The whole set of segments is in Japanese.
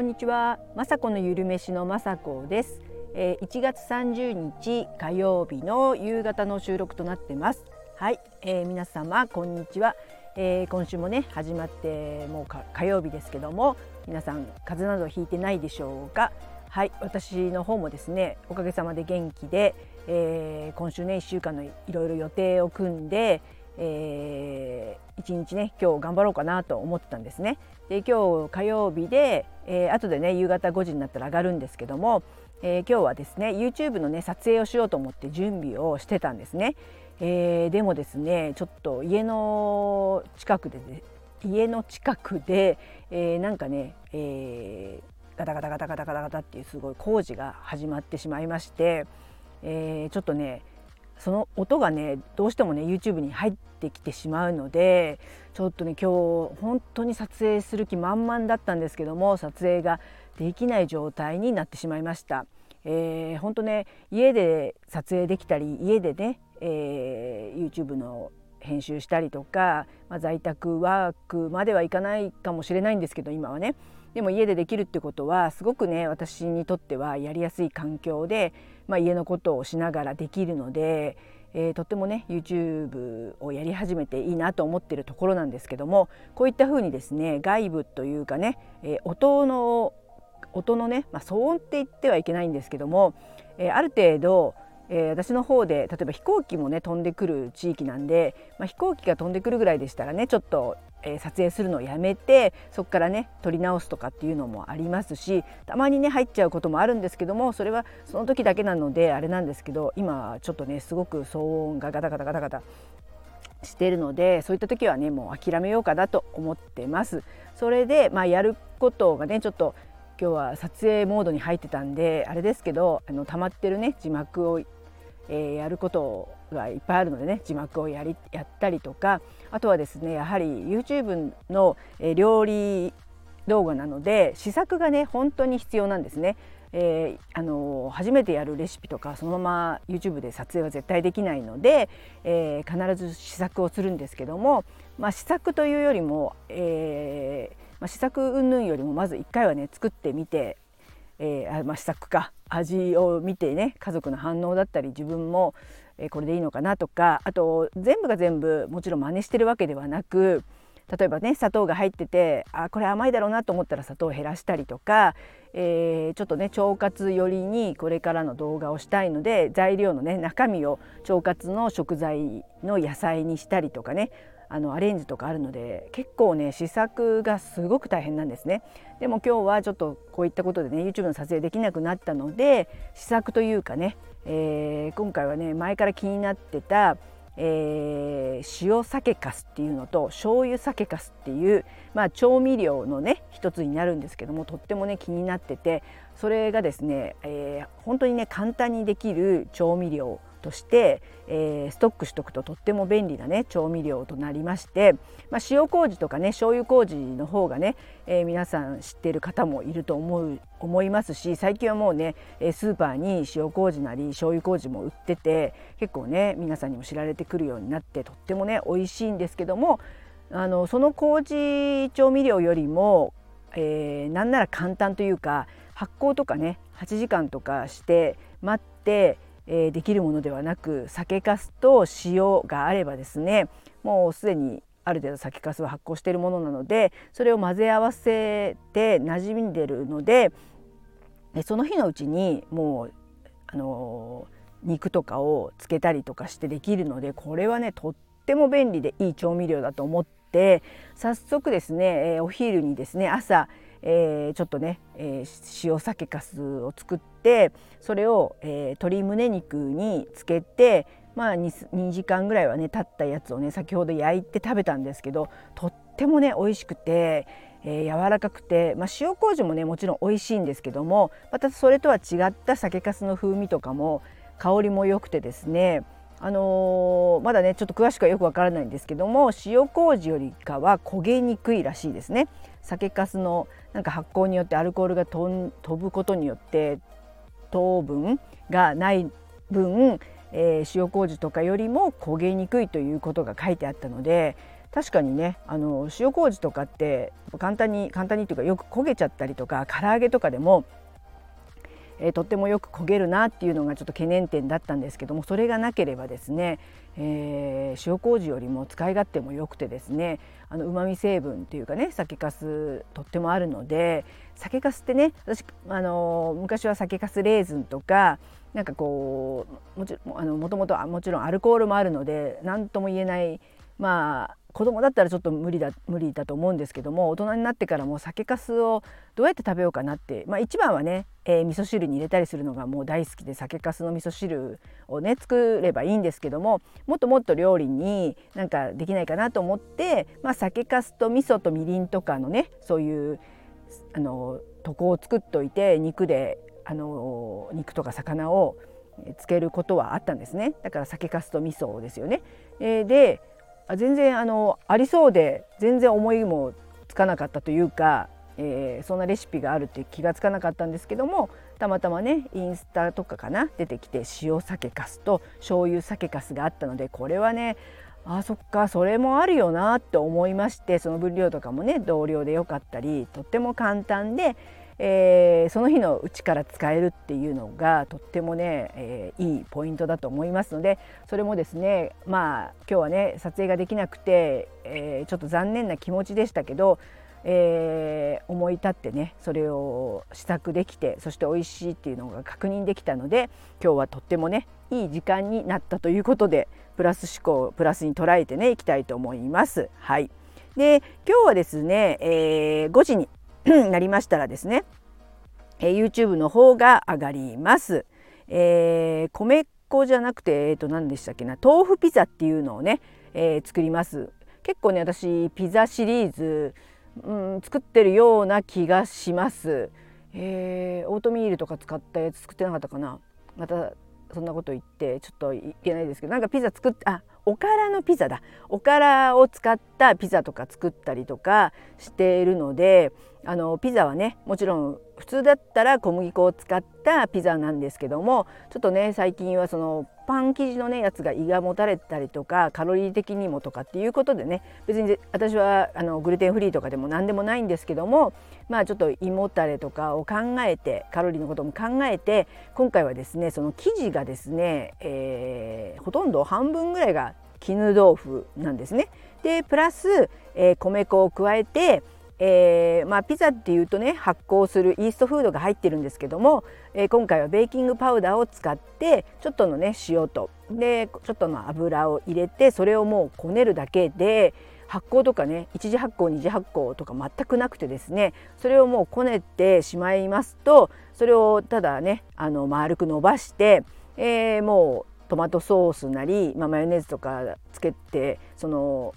こんにちは、まさこのゆるめしのまさこです、えー、1月30日火曜日の夕方の収録となってます。はい、えー、皆様こんにちは、えー、今週もね始まってもう火曜日ですけども皆さん風邪などひいてないでしょうか？はい。私の方もですねおかげさまで元気で、えー、今週ね1週間のいろいろ予定を組んでえー、一日ね今日頑張ろうかなと思ってたんですね。で今日火曜日で、えー、後でね夕方5時になったら上がるんですけども、えー、今日はですね YouTube のね撮影をしようと思って準備をしてたんですね。えー、でもですねちょっと家の近くで、ね、家の近くで、えー、なんかね、えー、ガタガタガタガタガタガタっていうすごい工事が始まってしまいまして、えー、ちょっとねその音がねどうしてもね YouTube に入ってきてしまうのでちょっとね今日本当に撮影する気満々だったんですけども撮影ができない状態になってしまいました。えー、本当ね家で撮影できたり家でね、えー、YouTube の編集したりとか、まあ、在宅ワークまではいかないかもしれないんですけど今はね。でも家でできるってことはすごくね私にとってはやりやすい環境で、まあ、家のことをしながらできるので、えー、とってもね YouTube をやり始めていいなと思ってるところなんですけどもこういったふうにですね外部というかね、えー、音の音のね、まあ、騒音って言ってはいけないんですけども、えー、ある程度えー、私の方で例えば飛行機もね飛んでくる地域なんで、まあ、飛行機が飛んでくるぐらいでしたらねちょっと、えー、撮影するのをやめてそこからね撮り直すとかっていうのもありますしたまにね入っちゃうこともあるんですけどもそれはその時だけなのであれなんですけど今ちょっとねすごく騒音がガタガタガタガタしているのでそういった時はねもう諦めようかなと思ってます。それで、まあ、やることがねちょっと今日は撮影モードに入ってたんであれですけどあの溜まってるね字幕をえー、やることがいっぱいあるのでね字幕をやりやったりとかあとはですねやはり YouTube の、え、料理動画なので試作がね本当に必要なんですね。えー、あの初めてやるレシピとかそのまま YouTube で撮影は絶対できないので、えー、必ず試作をするんですけども、まあ、試作というよりも、えーまあ、試作云々よりもまず1回はね作ってみてえー、まあ、試作か。味を見てね家族の反応だったり自分も、えー、これでいいのかなとかあと全部が全部もちろん真似してるわけではなく例えばね砂糖が入っててあこれ甘いだろうなと思ったら砂糖を減らしたりとか、えー、ちょっとね腸活寄りにこれからの動画をしたいので材料のね中身を腸活の食材の野菜にしたりとかねあのアレンジとかあるので結構ね試作がすごく大変なんですね。でも今日はちょっとこういったことでね YouTube の撮影できなくなったので試作というかね、えー、今回はね前から気になってたえー、塩酒かすっていうのと醤油酒かすっていう、まあ、調味料のね一つになるんですけどもとってもね気になっててそれがですね、えー、本当にね簡単にできる調味料として、えー、ストックしとくととっても便利なね調味料となりまして、まあ、塩麹とかね醤油麹の方がね、えー、皆さん知ってる方もいると思う思いますし最近はもうねスーパーに塩麹なり醤油麹も売ってて結構ね皆さんにも知られてくるようになってとってもね美味しいんですけどもあのその麹調味料よりも、えー、なんなら簡単というか発酵とかね8時間とかして待ってえー、できるものではなく酒粕と塩があればですねもうすでにある程度酒粕は発酵しているものなのでそれを混ぜ合わせて馴染んでるのでその日のうちにもうあの肉とかをつけたりとかしてできるのでこれはねとっても便利でいい調味料だと思って早速ですね、え、お昼にですね朝えー、ちょっとね、えー、塩酒かすを作ってそれを、えー、鶏胸肉につけてまあ 2, 2時間ぐらいはね経ったやつをね先ほど焼いて食べたんですけどとってもね美味しくて、えー、柔らかくて、まあ、塩麹もねもちろん美味しいんですけどもまたそれとは違った酒粕の風味とかも香りも良くてですねあのー、まだねちょっと詳しくはよくわからないんですけども塩麹よりかは焦げにくいらしいですね。酒粕のなんか発酵によってアルコールが飛ぶことによって糖分がない分、えー、塩麹とかよりも焦げにくいということが書いてあったので確かにねあの塩麹とかって簡単に簡単にというかよく焦げちゃったりとか唐揚げとかでもえ、とってもよく焦げるなっていうのがちょっと懸念点だったんですけどもそれがなければですね、えー、塩麹よりも使い勝手も良くてですねあの旨味成分っていうかね酒粕とってもあるので酒粕ってね私あの昔は酒粕レーズンとかなんかこうもちろんあのもともともちろんアルコールもあるので何とも言えないまあ子供だったらちょっと無理だ無理だと思うんですけども大人になってからも酒粕をどうやって食べようかなって、まあ、一番はね、えー、味噌汁に入れたりするのがもう大好きで酒粕の味噌汁をね作ればいいんですけどももっともっと料理になんかできないかなと思って、まあ、酒粕と味噌とみりんとかのねそういうあの床を作っといて肉であの肉とか魚をつけることはあったんですねだから酒粕と味噌ですよね。えー、で全然あのありそうで全然思いもつかなかったというか、えー、そんなレシピがあるって気がつかなかったんですけどもたまたまねインスタとかかな出てきて塩酒かすと醤油酒かすがあったのでこれはねあそっかそれもあるよなって思いましてその分量とかもね同量でよかったりとっても簡単でえー、その日のうちから使えるっていうのがとってもね、えー、いいポイントだと思いますのでそれもですねまあ今日はね撮影ができなくて、えー、ちょっと残念な気持ちでしたけど、えー、思い立ってねそれを試作できてそして美味しいっていうのが確認できたので今日はとってもねいい時間になったということでプラス思考プラスに捉えてねいきたいと思います。はいで今日はですね、え、5時に なりましたらですね、えー、YouTube の方が上がります。えー、米粉じゃなくて、えー、と何でしたっけな豆腐ピザっていうのをね、えー、作ります。結構ね私ピザシリーズ、うん、作ってるような気がします。えー、オートミールとか使ったやつ作ってなかったかなまたそんなこと言ってちょっといけないですけどなんかピザ作ってあおからのピザだおからを使ったピザとか作ったりとかしているのであのピザはねもちろん普通だったら小麦粉を使ったピザなんですけどもちょっとね最近はそのパン生地のねやつが胃がもたれたりとかカロリー的にもとかっていうことでね別に私はあのグルテンフリーとかでも何でもないんですけどもまあちょっと胃もたれとかを考えてカロリーのことも考えて今回はですねその生地がですね、えー、ほとんど半分ぐらいが絹豆腐なんですね。でプラス、えー、米粉を加えてえー、まあ、ピザっていうとね発酵するイーストフードが入ってるんですけども、えー、今回はベーキングパウダーを使ってちょっとのね塩とでちょっとの油を入れてそれをもうこねるだけで発酵とかね一次発酵二次発酵とか全くなくてですねそれをもうこねてしまいますとそれをただねあの丸く伸ばして、えー、もうトマトソースなり、まあ、マヨネーズとかつけてその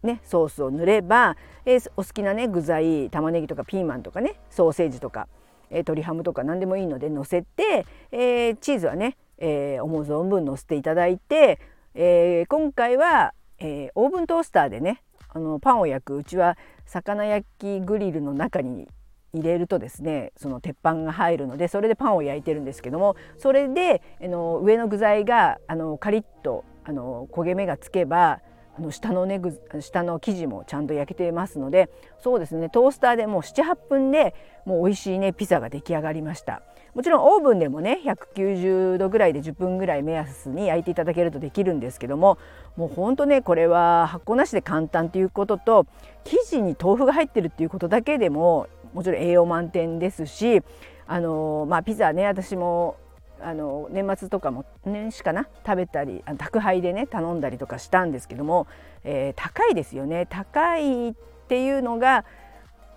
ね、ソースを塗れば、えー、お好きなね具材玉ねぎとかピーマンとかねソーセージとか、えー、鶏ハムとか何でもいいので乗せて、えー、チーズはね、えー、思う存分乗せていただいて、えー、今回は、えー、オーブントースターでねあのパンを焼く。うちは魚焼きグリルの中に入れるとですねその鉄板が入るのでそれでパンを焼いてるんですけどもそれであの上の具材があのカリッとあの焦げ目がつけばあの下のね下の生地もちゃんと焼けてますのでそうですねトースターでもう78分でもう美味しいねピザが出来上がりました。もちろんオーブンでもね190度ぐらいで10分ぐらい目安に焼いていただけるとできるんですけどももうほんとねこれは発酵なしで簡単ということと生地に豆腐が入ってるっていうことだけでももちろん栄養満点ですしあのまあピザね私もあの年末とかも年始かな食べたり宅配でね頼んだりとかしたんですけども、えー、高いですよね高いっていうのが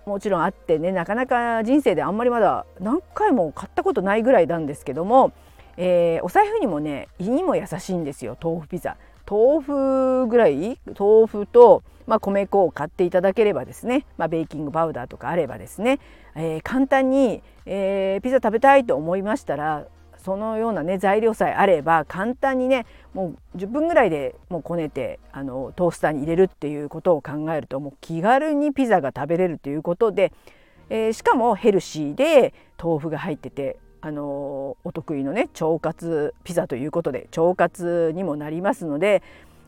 もちろんあってねなかなか人生であんまりまだ何回も買ったことないぐらいなんですけども、えー、お財布にもね胃にも優しいんですよ豆腐ピザ。豆腐ぐらい豆腐と、まあ、米粉を買っていただければですね、まあ、ベーキングパウダーとかあればですね、えー、簡単に、えー、ピザ食べたいと思いましたらそのようなね材料さえあれば簡単にねもう10分ぐらいでもうこねてあのトースターに入れるっていうことを考えるともう気軽にピザが食べれるということで、えー、しかもヘルシーで豆腐が入っててあのお得意のね腸活ピザということで腸活にもなりますので、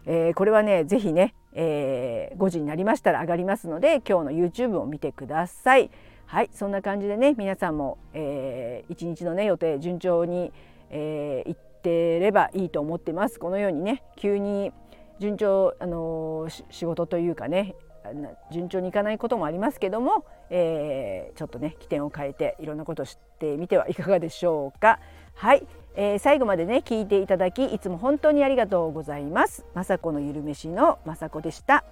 えー、これはね是非ね、えー、5時になりましたら上がりますので今日の YouTube を見てください。はいそんな感じでね皆さんも、えー、一日のね予定順調に、えー、行ってればいいと思ってます。このようにね急に順調あの仕事というかね順調にいかないこともありますけども、えー、ちょっとね起点を変えていろんなことを知ってみてはいかがでしょうか。はい、えー、最後までね聞いていただきいつも本当にありがとうございます。まさこのゆるめしのまさこでした。